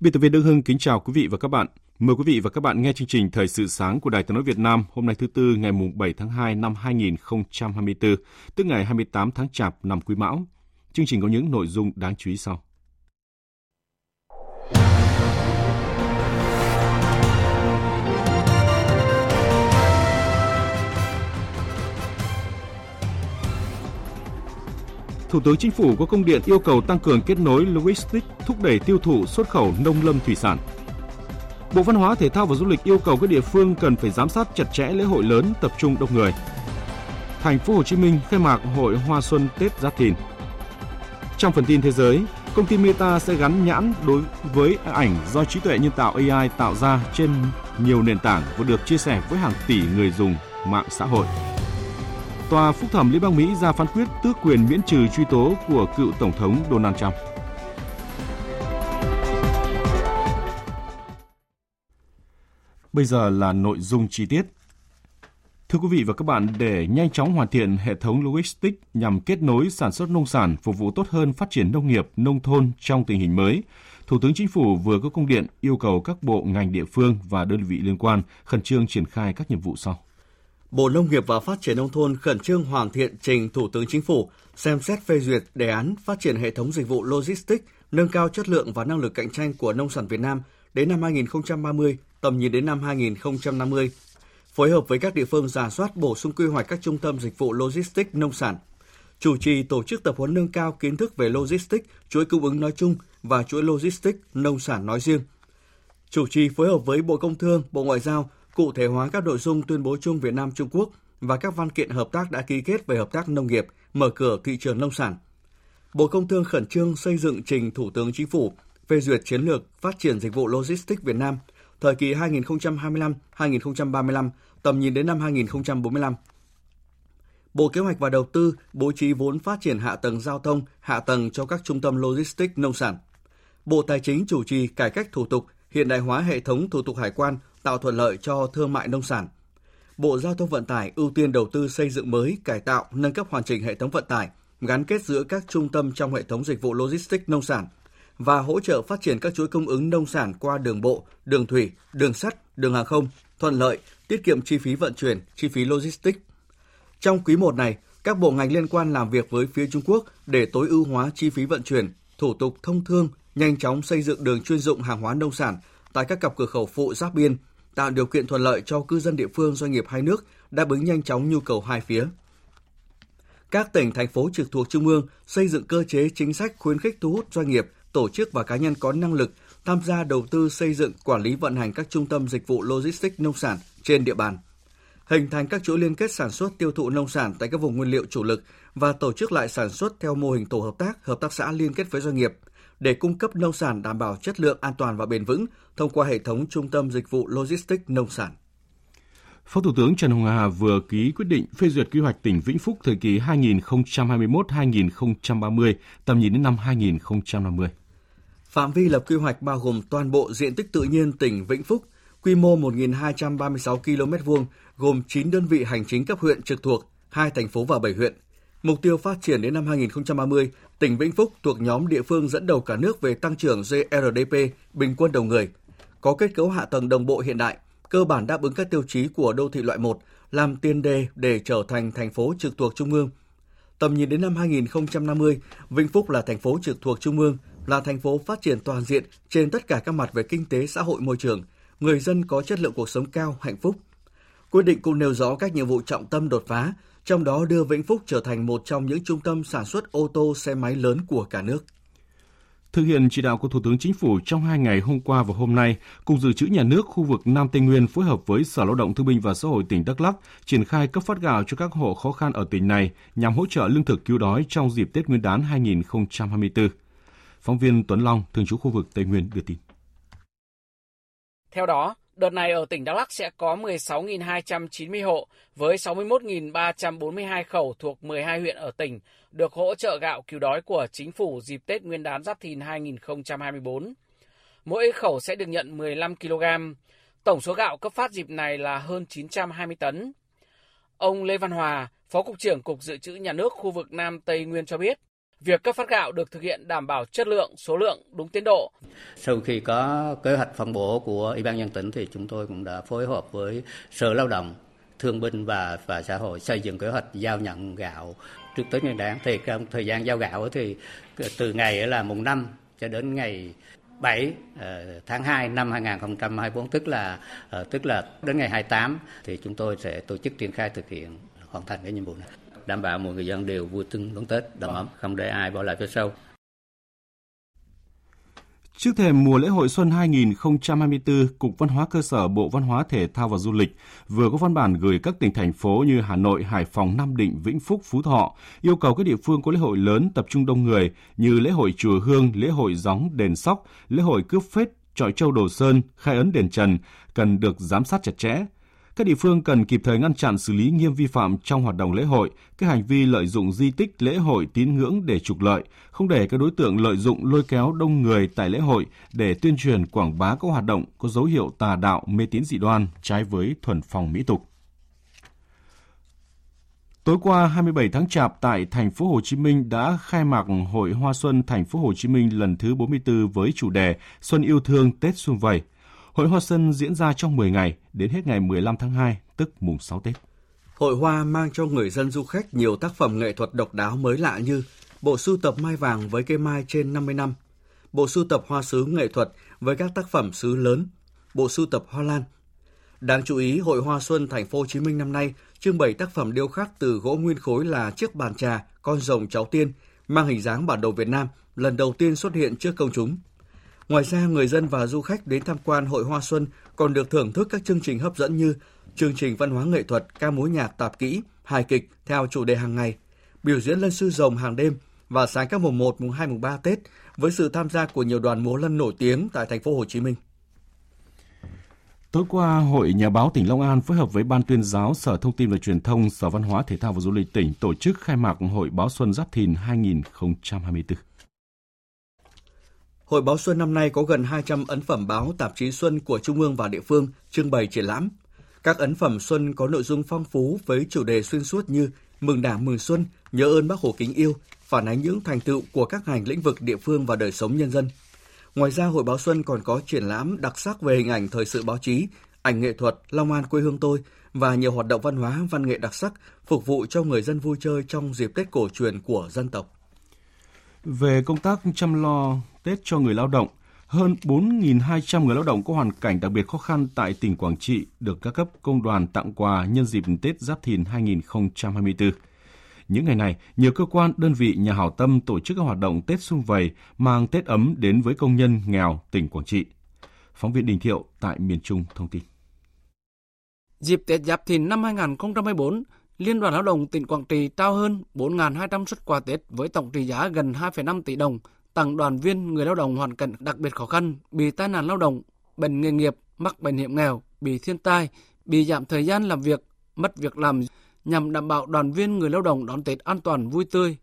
Biên tập viên Đức Hưng kính chào quý vị và các bạn. Mời quý vị và các bạn nghe chương trình Thời sự sáng của Đài Tiếng nói Việt Nam hôm nay thứ tư ngày mùng 7 tháng 2 năm 2024, tức ngày 28 tháng Chạp năm Quý Mão. Chương trình có những nội dung đáng chú ý sau. Thủ tướng Chính phủ có công điện yêu cầu tăng cường kết nối logistics, thúc đẩy tiêu thụ xuất khẩu nông lâm thủy sản. Bộ Văn hóa Thể thao và Du lịch yêu cầu các địa phương cần phải giám sát chặt chẽ lễ hội lớn tập trung đông người. Thành phố Hồ Chí Minh khai mạc hội Hoa Xuân Tết Giáp Thìn. Trong phần tin thế giới, công ty Meta sẽ gắn nhãn đối với ảnh do trí tuệ nhân tạo AI tạo ra trên nhiều nền tảng và được chia sẻ với hàng tỷ người dùng mạng xã hội. Tòa phúc thẩm Liên bang Mỹ ra phán quyết tước quyền miễn trừ truy tố của cựu Tổng thống Donald Trump. Bây giờ là nội dung chi tiết. Thưa quý vị và các bạn, để nhanh chóng hoàn thiện hệ thống logistics nhằm kết nối sản xuất nông sản phục vụ tốt hơn phát triển nông nghiệp, nông thôn trong tình hình mới, Thủ tướng Chính phủ vừa có công điện yêu cầu các bộ ngành địa phương và đơn vị liên quan khẩn trương triển khai các nhiệm vụ sau. Bộ Nông nghiệp và Phát triển Nông thôn khẩn trương hoàn thiện trình Thủ tướng Chính phủ xem xét phê duyệt đề án phát triển hệ thống dịch vụ logistics, nâng cao chất lượng và năng lực cạnh tranh của nông sản Việt Nam đến năm 2030, tầm nhìn đến năm 2050. Phối hợp với các địa phương giả soát bổ sung quy hoạch các trung tâm dịch vụ logistics nông sản. Chủ trì tổ chức tập huấn nâng cao kiến thức về logistics, chuỗi cung ứng nói chung và chuỗi logistics nông sản nói riêng. Chủ trì phối hợp với Bộ Công Thương, Bộ Ngoại giao cụ thể hóa các nội dung tuyên bố chung Việt Nam Trung Quốc và các văn kiện hợp tác đã ký kết về hợp tác nông nghiệp, mở cửa thị trường nông sản. Bộ Công Thương khẩn trương xây dựng trình Thủ tướng Chính phủ phê duyệt chiến lược phát triển dịch vụ logistics Việt Nam thời kỳ 2025-2035, tầm nhìn đến năm 2045. Bộ Kế hoạch và Đầu tư bố trí vốn phát triển hạ tầng giao thông, hạ tầng cho các trung tâm logistics nông sản. Bộ Tài chính chủ trì cải cách thủ tục, hiện đại hóa hệ thống thủ tục hải quan, tạo thuận lợi cho thương mại nông sản. Bộ Giao thông Vận tải ưu tiên đầu tư xây dựng mới, cải tạo, nâng cấp hoàn chỉnh hệ thống vận tải, gắn kết giữa các trung tâm trong hệ thống dịch vụ logistics nông sản và hỗ trợ phát triển các chuỗi cung ứng nông sản qua đường bộ, đường thủy, đường sắt, đường hàng không, thuận lợi, tiết kiệm chi phí vận chuyển, chi phí logistics. Trong quý 1 này, các bộ ngành liên quan làm việc với phía Trung Quốc để tối ưu hóa chi phí vận chuyển, thủ tục thông thương, nhanh chóng xây dựng đường chuyên dụng hàng hóa nông sản tại các cặp cửa khẩu phụ giáp biên, tạo điều kiện thuận lợi cho cư dân địa phương doanh nghiệp hai nước đáp ứng nhanh chóng nhu cầu hai phía. Các tỉnh, thành phố trực thuộc Trung ương xây dựng cơ chế chính sách khuyến khích thu hút doanh nghiệp, tổ chức và cá nhân có năng lực tham gia đầu tư xây dựng quản lý vận hành các trung tâm dịch vụ logistics nông sản trên địa bàn. Hình thành các chuỗi liên kết sản xuất tiêu thụ nông sản tại các vùng nguyên liệu chủ lực và tổ chức lại sản xuất theo mô hình tổ hợp tác, hợp tác xã liên kết với doanh nghiệp – để cung cấp nông sản đảm bảo chất lượng an toàn và bền vững thông qua hệ thống trung tâm dịch vụ logistics nông sản. Phó Thủ tướng Trần Hồng Hà vừa ký quyết định phê duyệt quy hoạch tỉnh Vĩnh Phúc thời kỳ 2021-2030, tầm nhìn đến năm 2050. Phạm vi lập quy hoạch bao gồm toàn bộ diện tích tự nhiên tỉnh Vĩnh Phúc, quy mô 1.236 km vuông, gồm 9 đơn vị hành chính cấp huyện trực thuộc, 2 thành phố và 7 huyện – Mục tiêu phát triển đến năm 2030, tỉnh Vĩnh Phúc thuộc nhóm địa phương dẫn đầu cả nước về tăng trưởng GRDP bình quân đầu người, có kết cấu hạ tầng đồng bộ hiện đại, cơ bản đáp ứng các tiêu chí của đô thị loại 1, làm tiền đề để trở thành thành phố trực thuộc trung ương. Tầm nhìn đến năm 2050, Vĩnh Phúc là thành phố trực thuộc trung ương, là thành phố phát triển toàn diện trên tất cả các mặt về kinh tế, xã hội, môi trường, người dân có chất lượng cuộc sống cao, hạnh phúc. Quyết định cũng nêu rõ các nhiệm vụ trọng tâm đột phá trong đó đưa Vĩnh Phúc trở thành một trong những trung tâm sản xuất ô tô xe máy lớn của cả nước. Thực hiện chỉ đạo của Thủ tướng Chính phủ trong hai ngày hôm qua và hôm nay, Cục Dự trữ Nhà nước khu vực Nam Tây Nguyên phối hợp với Sở Lao động Thương binh và Xã hội tỉnh Đắk Lắk triển khai cấp phát gạo cho các hộ khó khăn ở tỉnh này nhằm hỗ trợ lương thực cứu đói trong dịp Tết Nguyên đán 2024. Phóng viên Tuấn Long, thường trú khu vực Tây Nguyên đưa tin. Theo đó, đợt này ở tỉnh Đắk Lắk sẽ có 16.290 hộ với 61.342 khẩu thuộc 12 huyện ở tỉnh được hỗ trợ gạo cứu đói của chính phủ dịp Tết Nguyên đán Giáp Thìn 2024. Mỗi khẩu sẽ được nhận 15 kg. Tổng số gạo cấp phát dịp này là hơn 920 tấn. Ông Lê Văn Hòa, Phó Cục trưởng Cục Dự trữ Nhà nước khu vực Nam Tây Nguyên cho biết, việc cấp phát gạo được thực hiện đảm bảo chất lượng, số lượng, đúng tiến độ. Sau khi có kế hoạch phân bổ của Ủy ban nhân tỉnh thì chúng tôi cũng đã phối hợp với Sở Lao động, Thương binh và và Xã hội xây dựng kế hoạch giao nhận gạo trước Tết Nguyên đán thì trong thời gian giao gạo thì từ ngày là mùng 5 cho đến ngày 7 ờ, tháng 2 năm 2024 tức là ờ, tức là đến ngày 28 thì chúng tôi sẽ tổ chức triển khai thực hiện hoàn thành cái nhiệm vụ này đảm bảo mọi người dân đều vui tưng đón Tết đầm ấm không để ai bỏ lại phía sau. Trước thềm mùa lễ hội xuân 2024, Cục Văn hóa Cơ sở Bộ Văn hóa Thể thao và Du lịch vừa có văn bản gửi các tỉnh thành phố như Hà Nội, Hải Phòng, Nam Định, Vĩnh Phúc, Phú Thọ yêu cầu các địa phương có lễ hội lớn tập trung đông người như lễ hội chùa Hương, lễ hội gióng đền Sóc, lễ hội cướp phết, trọi châu Đồ Sơn, khai ấn đền Trần cần được giám sát chặt chẽ, các địa phương cần kịp thời ngăn chặn xử lý nghiêm vi phạm trong hoạt động lễ hội, các hành vi lợi dụng di tích lễ hội tín ngưỡng để trục lợi, không để các đối tượng lợi dụng lôi kéo đông người tại lễ hội để tuyên truyền quảng bá các hoạt động có dấu hiệu tà đạo, mê tín dị đoan trái với thuần phong mỹ tục. Tối qua 27 tháng Chạp tại thành phố Hồ Chí Minh đã khai mạc Hội Hoa Xuân thành phố Hồ Chí Minh lần thứ 44 với chủ đề Xuân yêu thương Tết xuân vầy. Hội Hoa Xuân diễn ra trong 10 ngày, đến hết ngày 15 tháng 2, tức mùng 6 Tết. Hội Hoa mang cho người dân du khách nhiều tác phẩm nghệ thuật độc đáo mới lạ như bộ sưu tập mai vàng với cây mai trên 50 năm, bộ sưu tập hoa sứ nghệ thuật với các tác phẩm sứ lớn, bộ sưu tập hoa lan. Đáng chú ý, Hội Hoa Xuân Thành phố Hồ Chí Minh năm nay trưng bày tác phẩm điêu khắc từ gỗ nguyên khối là chiếc bàn trà, con rồng cháu tiên, mang hình dáng bản đồ Việt Nam, lần đầu tiên xuất hiện trước công chúng. Ngoài ra, người dân và du khách đến tham quan Hội Hoa Xuân còn được thưởng thức các chương trình hấp dẫn như chương trình văn hóa nghệ thuật, ca mối nhạc tạp kỹ, hài kịch theo chủ đề hàng ngày, biểu diễn lân sư rồng hàng đêm và sáng các mùng 1, mùng 2, mùng 3 Tết với sự tham gia của nhiều đoàn múa lân nổi tiếng tại thành phố Hồ Chí Minh. Tối qua, Hội Nhà báo tỉnh Long An phối hợp với Ban tuyên giáo Sở Thông tin và Truyền thông, Sở Văn hóa Thể thao và Du lịch tỉnh tổ chức khai mạc Hội Báo Xuân Giáp Thìn 2024. Hội báo Xuân năm nay có gần 200 ấn phẩm báo tạp chí Xuân của Trung ương và địa phương trưng bày triển lãm. Các ấn phẩm Xuân có nội dung phong phú với chủ đề xuyên suốt như Mừng Đảng mừng Xuân, nhớ ơn Bác Hồ kính yêu, phản ánh những thành tựu của các ngành lĩnh vực địa phương và đời sống nhân dân. Ngoài ra, Hội báo Xuân còn có triển lãm đặc sắc về hình ảnh thời sự báo chí, ảnh nghệ thuật Long An quê hương tôi và nhiều hoạt động văn hóa văn nghệ đặc sắc phục vụ cho người dân vui chơi trong dịp Tết cổ truyền của dân tộc. Về công tác chăm lo Tết cho người lao động, hơn 4.200 người lao động có hoàn cảnh đặc biệt khó khăn tại tỉnh Quảng Trị được các cấp công đoàn tặng quà nhân dịp Tết Giáp Thìn 2024. Những ngày này, nhiều cơ quan, đơn vị, nhà hảo tâm tổ chức các hoạt động Tết xung vầy mang Tết ấm đến với công nhân nghèo tỉnh Quảng Trị. Phóng viên Đình Thiệu tại miền Trung thông tin. Dịp Tết Giáp Thìn năm 2024, Liên đoàn Lao động tỉnh Quảng Trị trao hơn 4.200 xuất quà Tết với tổng trị giá gần 2,5 tỷ đồng tặng đoàn viên người lao động hoàn cảnh đặc biệt khó khăn, bị tai nạn lao động, bệnh nghề nghiệp, mắc bệnh hiểm nghèo, bị thiên tai, bị giảm thời gian làm việc, mất việc làm nhằm đảm bảo đoàn viên người lao động đón Tết an toàn vui tươi.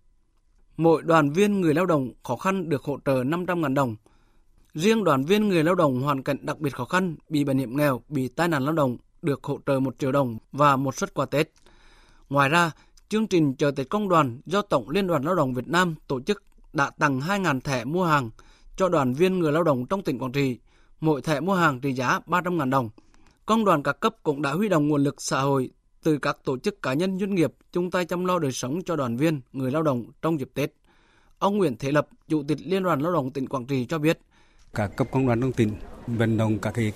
Mỗi đoàn viên người lao động khó khăn được hỗ trợ 500.000 đồng. Riêng đoàn viên người lao động hoàn cảnh đặc biệt khó khăn, bị bệnh hiểm nghèo, bị tai nạn lao động được hỗ trợ 1 triệu đồng và một suất quà Tết. Ngoài ra, chương trình chờ Tết công đoàn do Tổng Liên đoàn Lao động Việt Nam tổ chức đã tặng 2.000 thẻ mua hàng cho đoàn viên người lao động trong tỉnh Quảng Trị, mỗi thẻ mua hàng trị giá 300.000 đồng. Công đoàn các cấp cũng đã huy động nguồn lực xã hội từ các tổ chức cá nhân doanh nghiệp chung tay chăm lo đời sống cho đoàn viên người lao động trong dịp Tết. Ông Nguyễn Thế Lập, Chủ tịch Liên đoàn Lao động tỉnh Quảng Trị cho biết, các cấp công đoàn trong tỉnh vận động các cái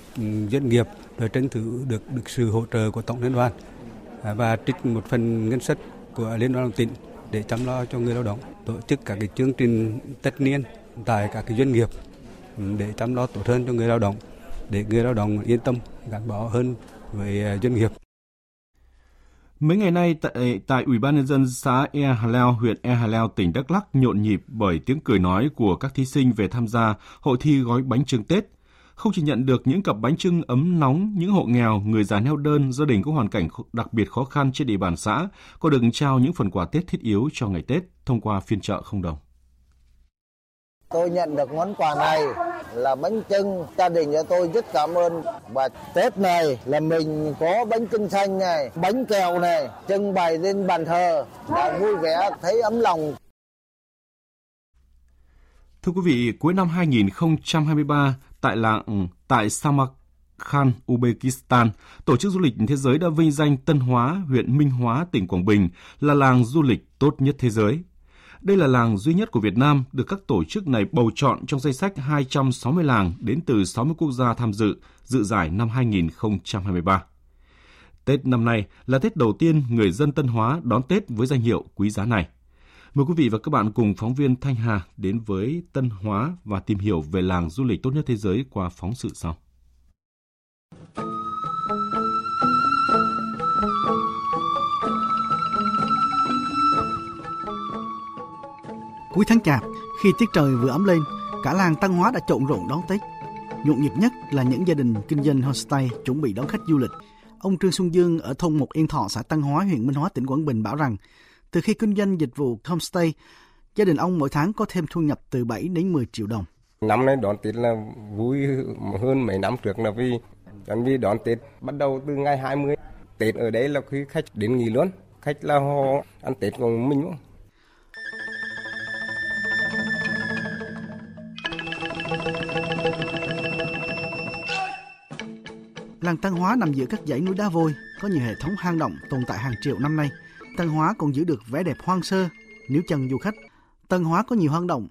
doanh nghiệp để tranh thủ được được sự hỗ trợ của tổng liên đoàn và trích một phần ngân sách của Liên đoàn Lao động tỉnh để chăm lo cho người lao động, tổ chức các cái chương trình tất niên tại các cái doanh nghiệp ừ, để chăm lo tốt hơn cho người lao động, để người lao động yên tâm gắn bó hơn với à, doanh nghiệp. Mấy ngày nay tại, tại Ủy ban nhân dân xã E Hà Leo, huyện E Hà Leo, tỉnh Đắk Lắk nhộn nhịp bởi tiếng cười nói của các thí sinh về tham gia hội thi gói bánh trưng Tết. Không chỉ nhận được những cặp bánh trưng ấm nóng, những hộ nghèo, người già neo đơn, gia đình có hoàn cảnh đặc biệt khó khăn trên địa bàn xã có được trao những phần quà Tết thiết yếu cho ngày Tết thông qua phiên chợ không đồng. Tôi nhận được món quà này là bánh trưng, gia đình cho tôi rất cảm ơn. Và Tết này là mình có bánh trưng xanh này, bánh kẹo này, trưng bày lên bàn thờ, đã vui vẻ, thấy ấm lòng. Thưa quý vị, cuối năm 2023, tại làng tại Samarkand, Uzbekistan, Tổ chức Du lịch Thế giới đã vinh danh Tân Hóa, huyện Minh Hóa, tỉnh Quảng Bình là làng du lịch tốt nhất thế giới. Đây là làng duy nhất của Việt Nam được các tổ chức này bầu chọn trong danh sách 260 làng đến từ 60 quốc gia tham dự dự giải năm 2023. Tết năm nay là Tết đầu tiên người dân Tân Hóa đón Tết với danh hiệu quý giá này. Mời quý vị và các bạn cùng phóng viên Thanh Hà đến với Tân Hóa và tìm hiểu về làng du lịch tốt nhất thế giới qua phóng sự sau. Cuối tháng Chạp, khi tiết trời vừa ấm lên, cả làng Tân Hóa đã trộn rộn đón Tết. Nhộn nhịp nhất là những gia đình kinh doanh homestay chuẩn bị đón khách du lịch. Ông Trương Xuân Dương ở thôn Một Yên Thọ, xã Tân Hóa, huyện Minh Hóa, tỉnh Quảng Bình bảo rằng, từ khi kinh doanh dịch vụ homestay, gia đình ông mỗi tháng có thêm thu nhập từ 7 đến 10 triệu đồng. Năm nay đón Tết là vui hơn mấy năm trước là vì anh vì đón Tết bắt đầu từ ngày 20. Tết ở đấy là khi khách đến nghỉ luôn. Khách là họ ăn Tết của mình luôn. Làng Tân Hóa nằm giữa các dãy núi đá vôi, có nhiều hệ thống hang động tồn tại hàng triệu năm nay. Tân Hóa còn giữ được vẻ đẹp hoang sơ nếu chân du khách. Tân Hóa có nhiều hang động,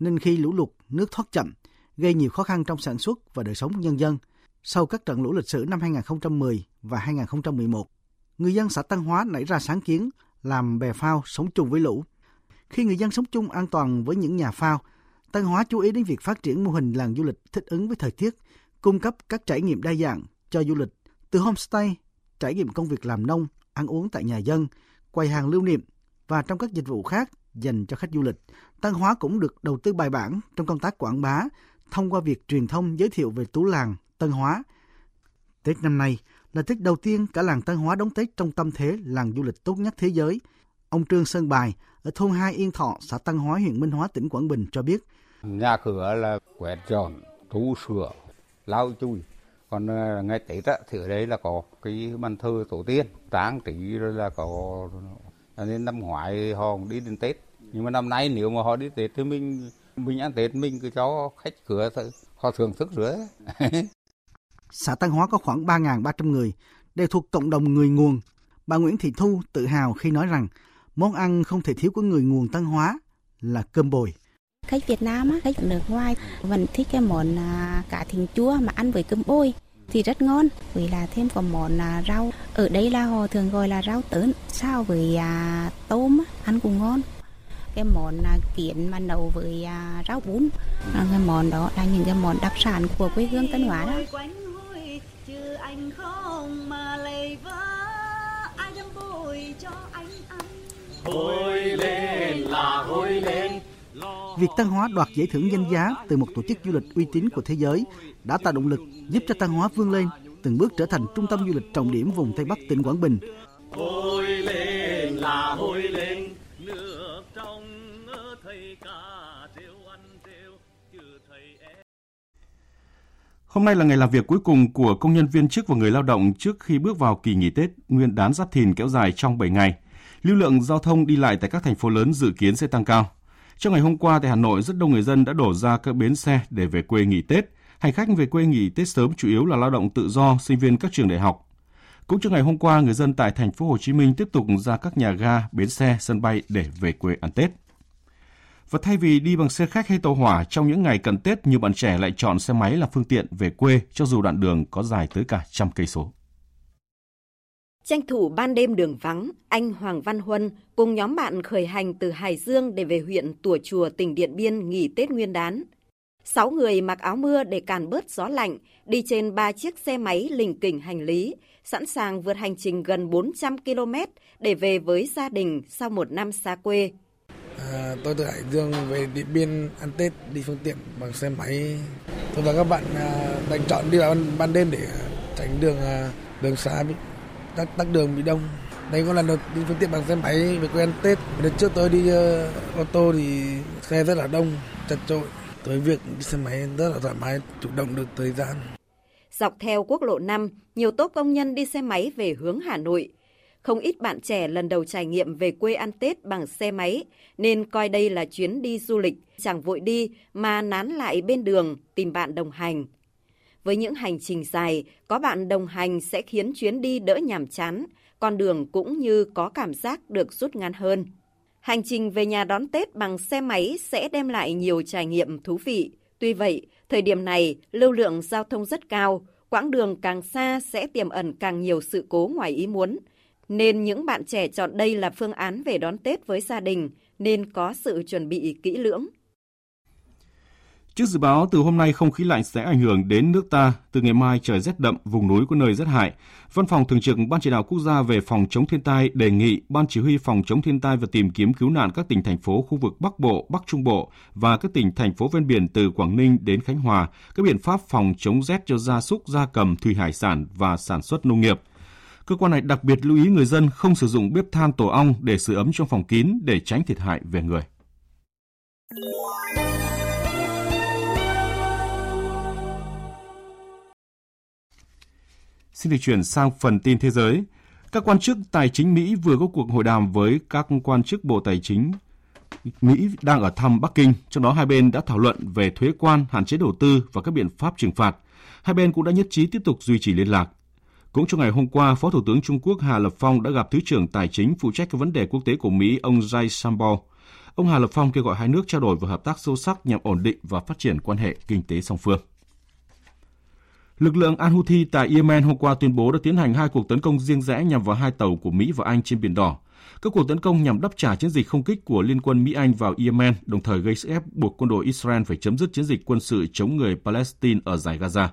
nên khi lũ lụt, nước thoát chậm, gây nhiều khó khăn trong sản xuất và đời sống nhân dân. Sau các trận lũ lịch sử năm 2010 và 2011, người dân xã Tân Hóa nảy ra sáng kiến làm bè phao sống chung với lũ. Khi người dân sống chung an toàn với những nhà phao, Tân Hóa chú ý đến việc phát triển mô hình làng du lịch thích ứng với thời tiết, cung cấp các trải nghiệm đa dạng cho du lịch, từ homestay, trải nghiệm công việc làm nông, ăn uống tại nhà dân, quầy hàng lưu niệm và trong các dịch vụ khác dành cho khách du lịch. Tân Hóa cũng được đầu tư bài bản trong công tác quảng bá thông qua việc truyền thông giới thiệu về tú làng Tân Hóa. Tết năm nay là Tết đầu tiên cả làng Tân Hóa đón Tết trong tâm thế làng du lịch tốt nhất thế giới. Ông Trương Sơn Bài ở thôn 2 Yên Thọ, xã Tân Hóa, huyện Minh Hóa, tỉnh Quảng Bình cho biết. Nhà cửa là quét dọn, tu sửa, lau chùi. Còn ngày Tết á, thì ở đây là có cái bàn thờ tổ tiên, tráng trí rồi là có nên năm ngoái họ đi đến Tết. Nhưng mà năm nay nếu mà họ đi Tết thì mình mình ăn Tết mình cứ cho khách cửa họ thưởng thức rửa. Xã Tân Hóa có khoảng 3.300 người, đều thuộc cộng đồng người nguồn. Bà Nguyễn Thị Thu tự hào khi nói rằng món ăn không thể thiếu của người nguồn Tân Hóa là cơm bồi. Khách Việt Nam, khách nước ngoài vẫn thích cái món à, cá thịnh chua mà ăn với cơm bôi thì rất ngon. Vì là thêm có món à, rau. Ở đây là họ thường gọi là rau tớn sao với à, tôm ăn cũng ngon. Cái món à, kiến mà nấu với à, rau bún à, cái món đó là những cái món đặc sản của quê hương Tân Hóa đó. Hồi Việc Tân Hóa đoạt giải thưởng danh giá từ một tổ chức du lịch uy tín của thế giới đã tạo động lực giúp cho Tân Hóa vươn lên, từng bước trở thành trung tâm du lịch trọng điểm vùng Tây Bắc tỉnh Quảng Bình. Hồi lên là hồi lên, nước trong thầy ca rêu ăn rêu, chứ thầy em. Hôm nay là ngày làm việc cuối cùng của công nhân viên chức và người lao động trước khi bước vào kỳ nghỉ Tết Nguyên đán Giáp Thìn kéo dài trong 7 ngày. Lưu lượng giao thông đi lại tại các thành phố lớn dự kiến sẽ tăng cao. Trong ngày hôm qua tại Hà Nội, rất đông người dân đã đổ ra các bến xe để về quê nghỉ Tết. Hành khách về quê nghỉ Tết sớm chủ yếu là lao động tự do, sinh viên các trường đại học. Cũng trong ngày hôm qua, người dân tại thành phố Hồ Chí Minh tiếp tục ra các nhà ga, bến xe, sân bay để về quê ăn Tết. Và thay vì đi bằng xe khách hay tàu hỏa trong những ngày cận Tết, nhiều bạn trẻ lại chọn xe máy là phương tiện về quê cho dù đoạn đường có dài tới cả trăm cây số. Tranh thủ ban đêm đường vắng, anh Hoàng Văn Huân cùng nhóm bạn khởi hành từ Hải Dương để về huyện Tùa Chùa, tỉnh Điện Biên nghỉ Tết Nguyên đán. Sáu người mặc áo mưa để càn bớt gió lạnh, đi trên ba chiếc xe máy lình kỉnh hành lý, sẵn sàng vượt hành trình gần 400 km để về với gia đình sau một năm xa quê. À, tôi từ Hải Dương về Điện Biên ăn Tết đi phương tiện bằng xe máy. Tôi và các bạn à, đành chọn đi vào ban, đêm để tránh đường à, đường xa tắc tắc đường bị đông. Đây có lần đầu đi phương tiện bằng xe máy về quê ăn Tết. Đợt trước tôi đi uh, ô tô thì xe rất là đông, chật chội. Tới việc đi xe máy rất là thoải mái, chủ động được thời gian. Dọc theo quốc lộ 5, nhiều tốp công nhân đi xe máy về hướng Hà Nội. Không ít bạn trẻ lần đầu trải nghiệm về quê ăn Tết bằng xe máy, nên coi đây là chuyến đi du lịch, chẳng vội đi mà nán lại bên đường tìm bạn đồng hành. Với những hành trình dài, có bạn đồng hành sẽ khiến chuyến đi đỡ nhàm chán, con đường cũng như có cảm giác được rút ngắn hơn. Hành trình về nhà đón Tết bằng xe máy sẽ đem lại nhiều trải nghiệm thú vị. Tuy vậy, thời điểm này lưu lượng giao thông rất cao, quãng đường càng xa sẽ tiềm ẩn càng nhiều sự cố ngoài ý muốn. Nên những bạn trẻ chọn đây là phương án về đón Tết với gia đình nên có sự chuẩn bị kỹ lưỡng. Trước dự báo từ hôm nay không khí lạnh sẽ ảnh hưởng đến nước ta, từ ngày mai trời rét đậm, vùng núi có nơi rét hại. Văn phòng Thường trực Ban Chỉ đạo Quốc gia về phòng chống thiên tai đề nghị Ban Chỉ huy phòng chống thiên tai và tìm kiếm cứu nạn các tỉnh thành phố khu vực Bắc Bộ, Bắc Trung Bộ và các tỉnh thành phố ven biển từ Quảng Ninh đến Khánh Hòa các biện pháp phòng chống rét cho gia súc, gia cầm, thủy hải sản và sản xuất nông nghiệp. Cơ quan này đặc biệt lưu ý người dân không sử dụng bếp than tổ ong để sưởi ấm trong phòng kín để tránh thiệt hại về người. Xin được chuyển sang phần tin thế giới. Các quan chức tài chính Mỹ vừa có cuộc hội đàm với các quan chức Bộ Tài chính Mỹ đang ở thăm Bắc Kinh, trong đó hai bên đã thảo luận về thuế quan, hạn chế đầu tư và các biện pháp trừng phạt. Hai bên cũng đã nhất trí tiếp tục duy trì liên lạc. Cũng trong ngày hôm qua, Phó Thủ tướng Trung Quốc Hà Lập Phong đã gặp Thứ trưởng Tài chính phụ trách các vấn đề quốc tế của Mỹ ông Jay Sambo. Ông Hà Lập Phong kêu gọi hai nước trao đổi và hợp tác sâu sắc nhằm ổn định và phát triển quan hệ kinh tế song phương. Lực lượng Al-Houthi tại Yemen hôm qua tuyên bố đã tiến hành hai cuộc tấn công riêng rẽ nhằm vào hai tàu của Mỹ và Anh trên Biển Đỏ. Các cuộc tấn công nhằm đáp trả chiến dịch không kích của Liên quân Mỹ-Anh vào Yemen, đồng thời gây sức ép buộc quân đội Israel phải chấm dứt chiến dịch quân sự chống người Palestine ở giải Gaza.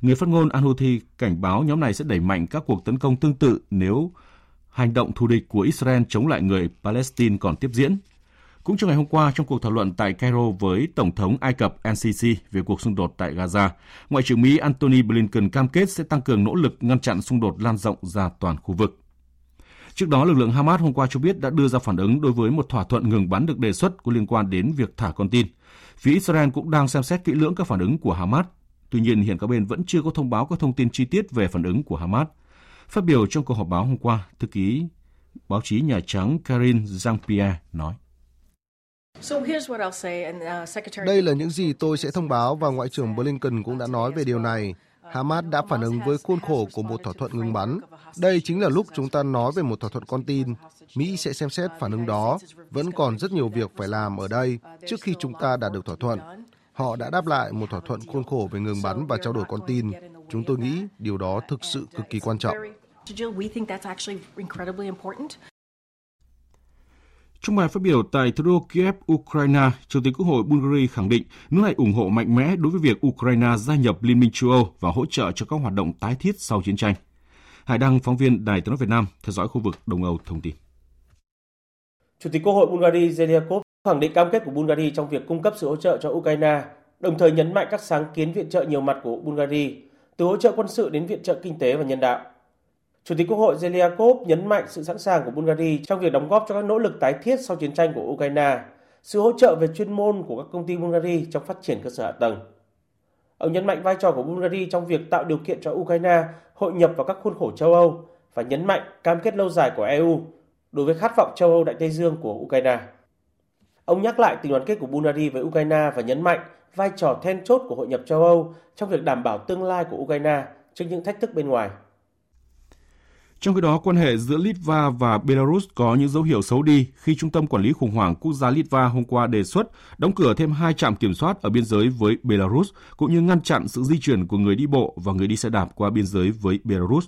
Người phát ngôn Al-Houthi cảnh báo nhóm này sẽ đẩy mạnh các cuộc tấn công tương tự nếu hành động thù địch của Israel chống lại người Palestine còn tiếp diễn. Cũng trong ngày hôm qua, trong cuộc thảo luận tại Cairo với Tổng thống Ai Cập NCC về cuộc xung đột tại Gaza, Ngoại trưởng Mỹ Antony Blinken cam kết sẽ tăng cường nỗ lực ngăn chặn xung đột lan rộng ra toàn khu vực. Trước đó, lực lượng Hamas hôm qua cho biết đã đưa ra phản ứng đối với một thỏa thuận ngừng bắn được đề xuất có liên quan đến việc thả con tin. Phía Israel cũng đang xem xét kỹ lưỡng các phản ứng của Hamas. Tuy nhiên, hiện các bên vẫn chưa có thông báo các thông tin chi tiết về phản ứng của Hamas. Phát biểu trong cuộc họp báo hôm qua, thư ký báo chí Nhà Trắng Karine Jean-Pierre nói. Uh, Đây là những gì tôi sẽ thông báo và Ngoại trưởng Blinken cũng đã nói về điều này. Hamas đã phản ứng với khuôn khổ của một thỏa thuận ngừng bắn. Đây chính là lúc chúng ta nói về một thỏa thuận con tin. Mỹ sẽ xem xét phản ứng đó. Vẫn còn rất nhiều việc phải làm ở đây trước khi chúng ta đạt được thỏa thuận. Họ đã đáp lại một thỏa thuận khuôn khổ về ngừng bắn và trao đổi con tin. Chúng tôi nghĩ điều đó thực sự cực kỳ quan trọng. Trong bài phát biểu tại thủ đô Kiev, Ukraine, Chủ tịch Quốc hội Bulgaria khẳng định nước này ủng hộ mạnh mẽ đối với việc Ukraine gia nhập Liên minh châu Âu và hỗ trợ cho các hoạt động tái thiết sau chiến tranh. Hải Đăng, phóng viên Đài tiếng nói Việt Nam, theo dõi khu vực Đông Âu thông tin. Chủ tịch Quốc hội Bulgaria Zeliakov khẳng định cam kết của Bulgaria trong việc cung cấp sự hỗ trợ cho Ukraine, đồng thời nhấn mạnh các sáng kiến viện trợ nhiều mặt của Bulgaria, từ hỗ trợ quân sự đến viện trợ kinh tế và nhân đạo. Chủ tịch Quốc hội Zeliakov nhấn mạnh sự sẵn sàng của Bulgaria trong việc đóng góp cho các nỗ lực tái thiết sau chiến tranh của Ukraine, sự hỗ trợ về chuyên môn của các công ty Bulgaria trong phát triển cơ sở hạ tầng. Ông nhấn mạnh vai trò của Bulgaria trong việc tạo điều kiện cho Ukraine hội nhập vào các khuôn khổ châu Âu và nhấn mạnh cam kết lâu dài của EU đối với khát vọng châu Âu Đại Tây Dương của Ukraine. Ông nhắc lại tình đoàn kết của Bulgaria với Ukraine và nhấn mạnh vai trò then chốt của hội nhập châu Âu trong việc đảm bảo tương lai của Ukraine trước những thách thức bên ngoài. Trong khi đó, quan hệ giữa Litva và Belarus có những dấu hiệu xấu đi khi Trung tâm Quản lý khủng hoảng quốc gia Litva hôm qua đề xuất đóng cửa thêm hai trạm kiểm soát ở biên giới với Belarus, cũng như ngăn chặn sự di chuyển của người đi bộ và người đi xe đạp qua biên giới với Belarus.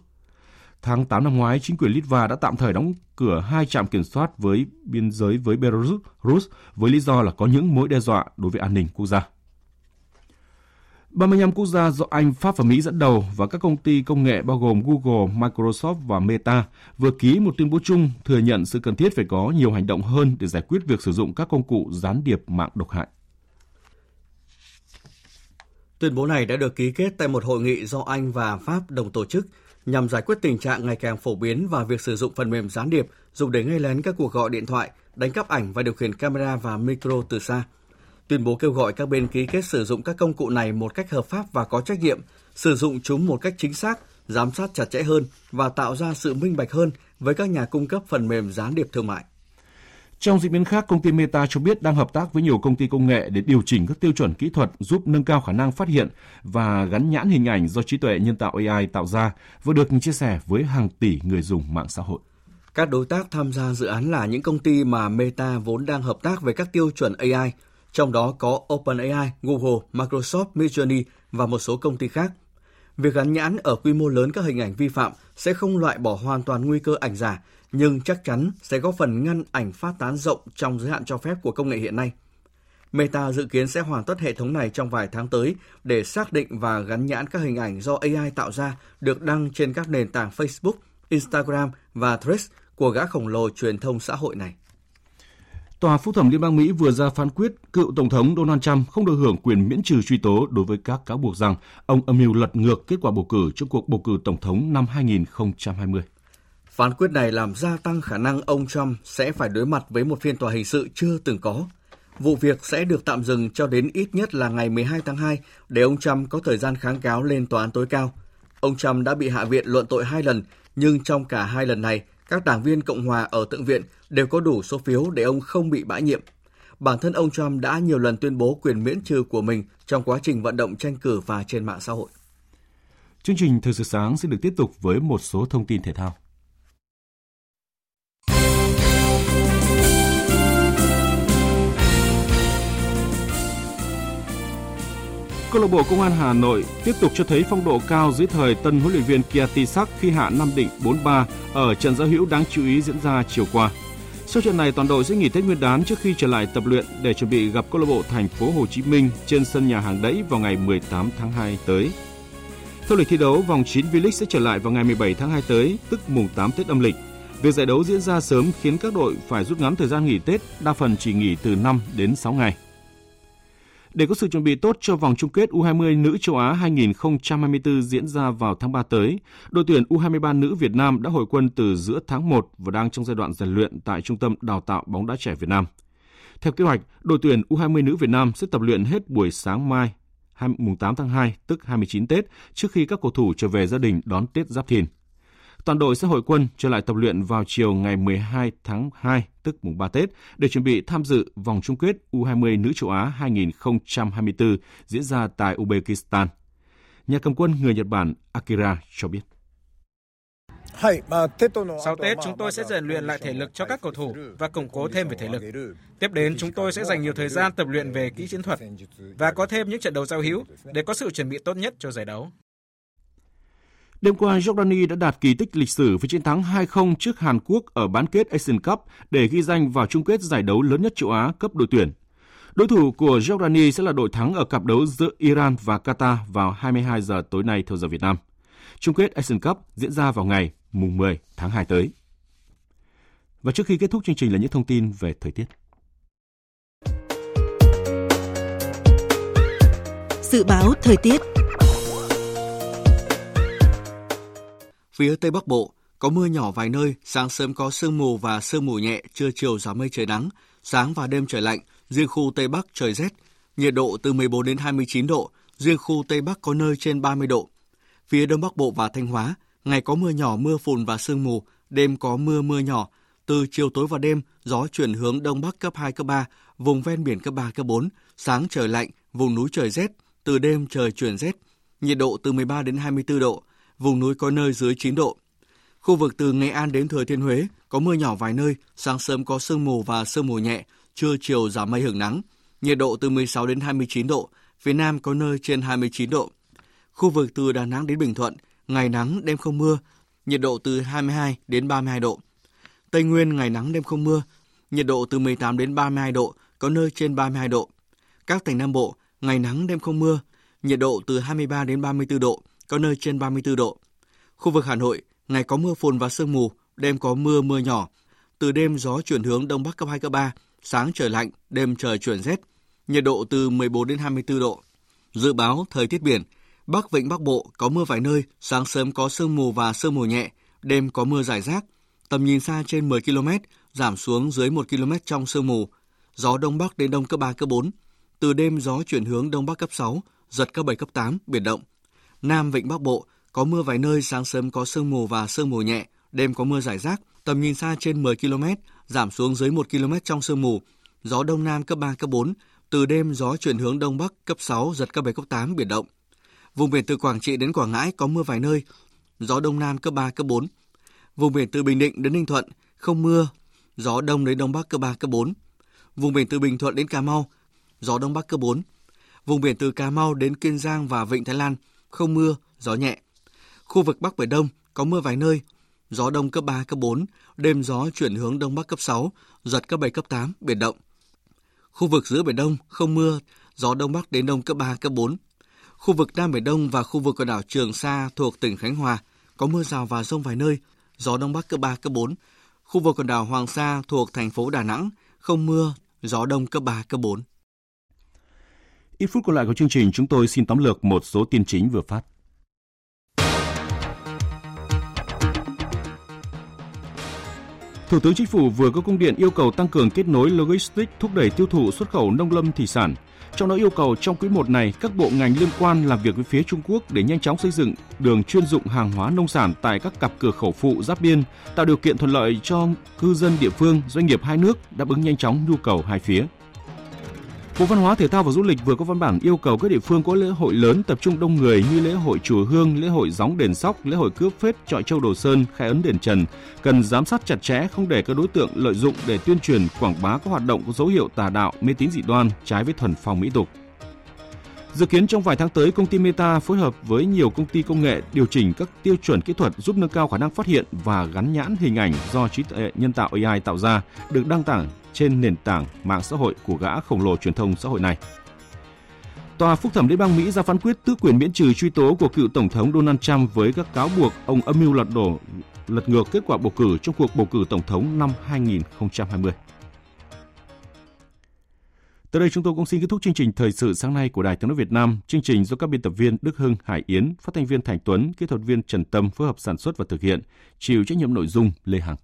Tháng 8 năm ngoái, chính quyền Litva đã tạm thời đóng cửa hai trạm kiểm soát với biên giới với Belarus với lý do là có những mối đe dọa đối với an ninh quốc gia. 35 quốc gia do Anh, Pháp và Mỹ dẫn đầu và các công ty công nghệ bao gồm Google, Microsoft và Meta vừa ký một tuyên bố chung thừa nhận sự cần thiết phải có nhiều hành động hơn để giải quyết việc sử dụng các công cụ gián điệp mạng độc hại. Tuyên bố này đã được ký kết tại một hội nghị do Anh và Pháp đồng tổ chức nhằm giải quyết tình trạng ngày càng phổ biến và việc sử dụng phần mềm gián điệp dùng để nghe lén các cuộc gọi điện thoại, đánh cắp ảnh và điều khiển camera và micro từ xa. Tuyên bố kêu gọi các bên ký kết sử dụng các công cụ này một cách hợp pháp và có trách nhiệm, sử dụng chúng một cách chính xác, giám sát chặt chẽ hơn và tạo ra sự minh bạch hơn với các nhà cung cấp phần mềm gián điệp thương mại. Trong diễn biến khác, công ty Meta cho biết đang hợp tác với nhiều công ty công nghệ để điều chỉnh các tiêu chuẩn kỹ thuật giúp nâng cao khả năng phát hiện và gắn nhãn hình ảnh do trí tuệ nhân tạo AI tạo ra vừa được chia sẻ với hàng tỷ người dùng mạng xã hội. Các đối tác tham gia dự án là những công ty mà Meta vốn đang hợp tác về các tiêu chuẩn AI, trong đó có OpenAI, Google, Microsoft, Midjourney và một số công ty khác. Việc gắn nhãn ở quy mô lớn các hình ảnh vi phạm sẽ không loại bỏ hoàn toàn nguy cơ ảnh giả, nhưng chắc chắn sẽ góp phần ngăn ảnh phát tán rộng trong giới hạn cho phép của công nghệ hiện nay. Meta dự kiến sẽ hoàn tất hệ thống này trong vài tháng tới để xác định và gắn nhãn các hình ảnh do AI tạo ra được đăng trên các nền tảng Facebook, Instagram và Threads của gã khổng lồ truyền thông xã hội này. Tòa phúc thẩm Liên bang Mỹ vừa ra phán quyết cựu Tổng thống Donald Trump không được hưởng quyền miễn trừ truy tố đối với các cáo buộc rằng ông âm mưu lật ngược kết quả bầu cử trong cuộc bầu cử Tổng thống năm 2020. Phán quyết này làm gia tăng khả năng ông Trump sẽ phải đối mặt với một phiên tòa hình sự chưa từng có. Vụ việc sẽ được tạm dừng cho đến ít nhất là ngày 12 tháng 2 để ông Trump có thời gian kháng cáo lên tòa án tối cao. Ông Trump đã bị hạ viện luận tội hai lần, nhưng trong cả hai lần này, các đảng viên Cộng hòa ở Thượng viện đều có đủ số phiếu để ông không bị bãi nhiệm. Bản thân ông Trump đã nhiều lần tuyên bố quyền miễn trừ của mình trong quá trình vận động tranh cử và trên mạng xã hội. Chương trình Thời sự sáng sẽ được tiếp tục với một số thông tin thể thao. Câu lạc bộ Công an Hà Nội tiếp tục cho thấy phong độ cao dưới thời tân huấn luyện viên Kiatisak khi hạ Nam Định 4-3 ở trận giao hữu đáng chú ý diễn ra chiều qua. Sau trận này, toàn đội sẽ nghỉ Tết Nguyên đán trước khi trở lại tập luyện để chuẩn bị gặp câu lạc bộ Thành phố Hồ Chí Minh trên sân nhà hàng đẫy vào ngày 18 tháng 2 tới. Theo lịch thi đấu, vòng 9 V-League sẽ trở lại vào ngày 17 tháng 2 tới, tức mùng 8 Tết âm lịch. Việc giải đấu diễn ra sớm khiến các đội phải rút ngắn thời gian nghỉ Tết, đa phần chỉ nghỉ từ 5 đến 6 ngày. Để có sự chuẩn bị tốt cho vòng chung kết U20 nữ châu Á 2024 diễn ra vào tháng 3 tới, đội tuyển U23 nữ Việt Nam đã hồi quân từ giữa tháng 1 và đang trong giai đoạn rèn luyện tại Trung tâm Đào tạo bóng đá trẻ Việt Nam. Theo kế hoạch, đội tuyển U20 nữ Việt Nam sẽ tập luyện hết buổi sáng mai, mùng 8 tháng 2, tức 29 Tết, trước khi các cầu thủ trở về gia đình đón Tết Giáp Thìn. Toàn đội sẽ hội quân trở lại tập luyện vào chiều ngày 12 tháng 2, tức mùng 3 Tết, để chuẩn bị tham dự vòng chung kết U20 nữ châu Á 2024 diễn ra tại Uzbekistan. Nhà cầm quân người Nhật Bản Akira cho biết. Sau Tết, chúng tôi sẽ rèn luyện lại thể lực cho các cầu thủ và củng cố thêm về thể lực. Tiếp đến, chúng tôi sẽ dành nhiều thời gian tập luyện về kỹ chiến thuật và có thêm những trận đấu giao hữu để có sự chuẩn bị tốt nhất cho giải đấu. Đêm qua, Jordani đã đạt kỳ tích lịch sử với chiến thắng 2-0 trước Hàn Quốc ở bán kết Asian Cup để ghi danh vào chung kết giải đấu lớn nhất châu Á cấp đội tuyển. Đối thủ của Jordani sẽ là đội thắng ở cặp đấu giữa Iran và Qatar vào 22 giờ tối nay theo giờ Việt Nam. Chung kết Asian Cup diễn ra vào ngày mùng 10 tháng 2 tới. Và trước khi kết thúc chương trình là những thông tin về thời tiết. Dự báo thời tiết Phía Tây Bắc Bộ có mưa nhỏ vài nơi, sáng sớm có sương mù và sương mù nhẹ, trưa chiều giảm mây trời nắng, sáng và đêm trời lạnh, riêng khu Tây Bắc trời rét, nhiệt độ từ 14 đến 29 độ, riêng khu Tây Bắc có nơi trên 30 độ. Phía Đông Bắc Bộ và Thanh Hóa, ngày có mưa nhỏ, mưa phùn và sương mù, đêm có mưa mưa nhỏ, từ chiều tối và đêm, gió chuyển hướng đông bắc cấp 2, cấp 3, vùng ven biển cấp 3, cấp 4, sáng trời lạnh, vùng núi trời rét, từ đêm trời chuyển rét, nhiệt độ từ 13 đến 24 độ, vùng núi có nơi dưới 9 độ. Khu vực từ Nghệ An đến Thừa Thiên Huế có mưa nhỏ vài nơi, sáng sớm có sương mù và sương mù nhẹ, trưa chiều giảm mây hưởng nắng, nhiệt độ từ 16 đến 29 độ, phía Nam có nơi trên 29 độ. Khu vực từ Đà Nẵng đến Bình Thuận, ngày nắng, đêm không mưa, nhiệt độ từ 22 đến 32 độ. Tây Nguyên ngày nắng đêm không mưa, nhiệt độ từ 18 đến 32 độ, có nơi trên 32 độ. Các tỉnh Nam Bộ, ngày nắng đêm không mưa, nhiệt độ từ 23 đến 34 độ, có nơi trên 34 độ. Khu vực Hà Nội, ngày có mưa phùn và sương mù, đêm có mưa mưa nhỏ. Từ đêm gió chuyển hướng đông bắc cấp 2 cấp 3, sáng trời lạnh, đêm trời chuyển rét. Nhiệt độ từ 14 đến 24 độ. Dự báo thời tiết biển, Bắc Vịnh Bắc Bộ có mưa vài nơi, sáng sớm có sương mù và sương mù nhẹ, đêm có mưa rải rác. Tầm nhìn xa trên 10 km, giảm xuống dưới 1 km trong sương mù. Gió đông bắc đến đông cấp 3 cấp 4. Từ đêm gió chuyển hướng đông bắc cấp 6, giật cấp 7 cấp 8, biển động. Nam Vịnh Bắc Bộ có mưa vài nơi, sáng sớm có sương mù và sương mù nhẹ, đêm có mưa rải rác, tầm nhìn xa trên 10 km, giảm xuống dưới 1 km trong sương mù. Gió đông nam cấp 3 cấp 4, từ đêm gió chuyển hướng đông bắc cấp 6, giật cấp 7 cấp 8, biển động. Vùng biển từ Quảng Trị đến Quảng Ngãi có mưa vài nơi, gió đông nam cấp 3 cấp 4. Vùng biển từ Bình Định đến Ninh Thuận không mưa, gió đông đến đông bắc cấp 3 cấp 4. Vùng biển từ Bình Thuận đến Cà Mau, gió đông bắc cấp 4. Vùng biển từ Cà Mau đến Kiên Giang và Vịnh Thái Lan không mưa, gió nhẹ. Khu vực Bắc Biển Đông có mưa vài nơi, gió đông cấp 3, cấp 4, đêm gió chuyển hướng đông bắc cấp 6, giật cấp 7, cấp 8, biển động. Khu vực giữa Biển Đông không mưa, gió đông bắc đến đông cấp 3, cấp 4. Khu vực Nam Biển Đông và khu vực quần đảo Trường Sa thuộc tỉnh Khánh Hòa có mưa rào và rông vài nơi, gió đông bắc cấp 3, cấp 4. Khu vực quần đảo Hoàng Sa thuộc thành phố Đà Nẵng không mưa, gió đông cấp 3, cấp 4. Ít phút còn lại của chương trình, chúng tôi xin tóm lược một số tin chính vừa phát. Thủ tướng Chính phủ vừa có công điện yêu cầu tăng cường kết nối logistics thúc đẩy tiêu thụ xuất khẩu nông lâm thủy sản. Trong đó yêu cầu trong quý 1 này, các bộ ngành liên quan làm việc với phía Trung Quốc để nhanh chóng xây dựng đường chuyên dụng hàng hóa nông sản tại các cặp cửa khẩu phụ giáp biên, tạo điều kiện thuận lợi cho cư dân địa phương, doanh nghiệp hai nước đáp ứng nhanh chóng nhu cầu hai phía. Bộ Văn hóa Thể thao và Du lịch vừa có văn bản yêu cầu các địa phương có lễ hội lớn tập trung đông người như lễ hội chùa Hương, lễ hội gióng đền sóc, lễ hội cướp phết trọi châu Đồ Sơn, khai ấn đền Trần cần giám sát chặt chẽ không để các đối tượng lợi dụng để tuyên truyền quảng bá các hoạt động có dấu hiệu tà đạo, mê tín dị đoan trái với thuần phong mỹ tục. Dự kiến trong vài tháng tới, công ty Meta phối hợp với nhiều công ty công nghệ điều chỉnh các tiêu chuẩn kỹ thuật giúp nâng cao khả năng phát hiện và gắn nhãn hình ảnh do trí tuệ nhân tạo AI tạo ra được đăng tải trên nền tảng mạng xã hội của gã khổng lồ truyền thông xã hội này. Tòa phúc thẩm Liên bang Mỹ ra phán quyết tước quyền miễn trừ truy tố của cựu tổng thống Donald Trump với các cáo buộc ông âm mưu lật đổ lật ngược kết quả bầu cử trong cuộc bầu cử tổng thống năm 2020. Tới đây chúng tôi cũng xin kết thúc chương trình thời sự sáng nay của Đài Tiếng nói Việt Nam. Chương trình do các biên tập viên Đức Hưng, Hải Yến, phát thanh viên Thành Tuấn, kỹ thuật viên Trần Tâm phối hợp sản xuất và thực hiện, chịu trách nhiệm nội dung Lê Hằng.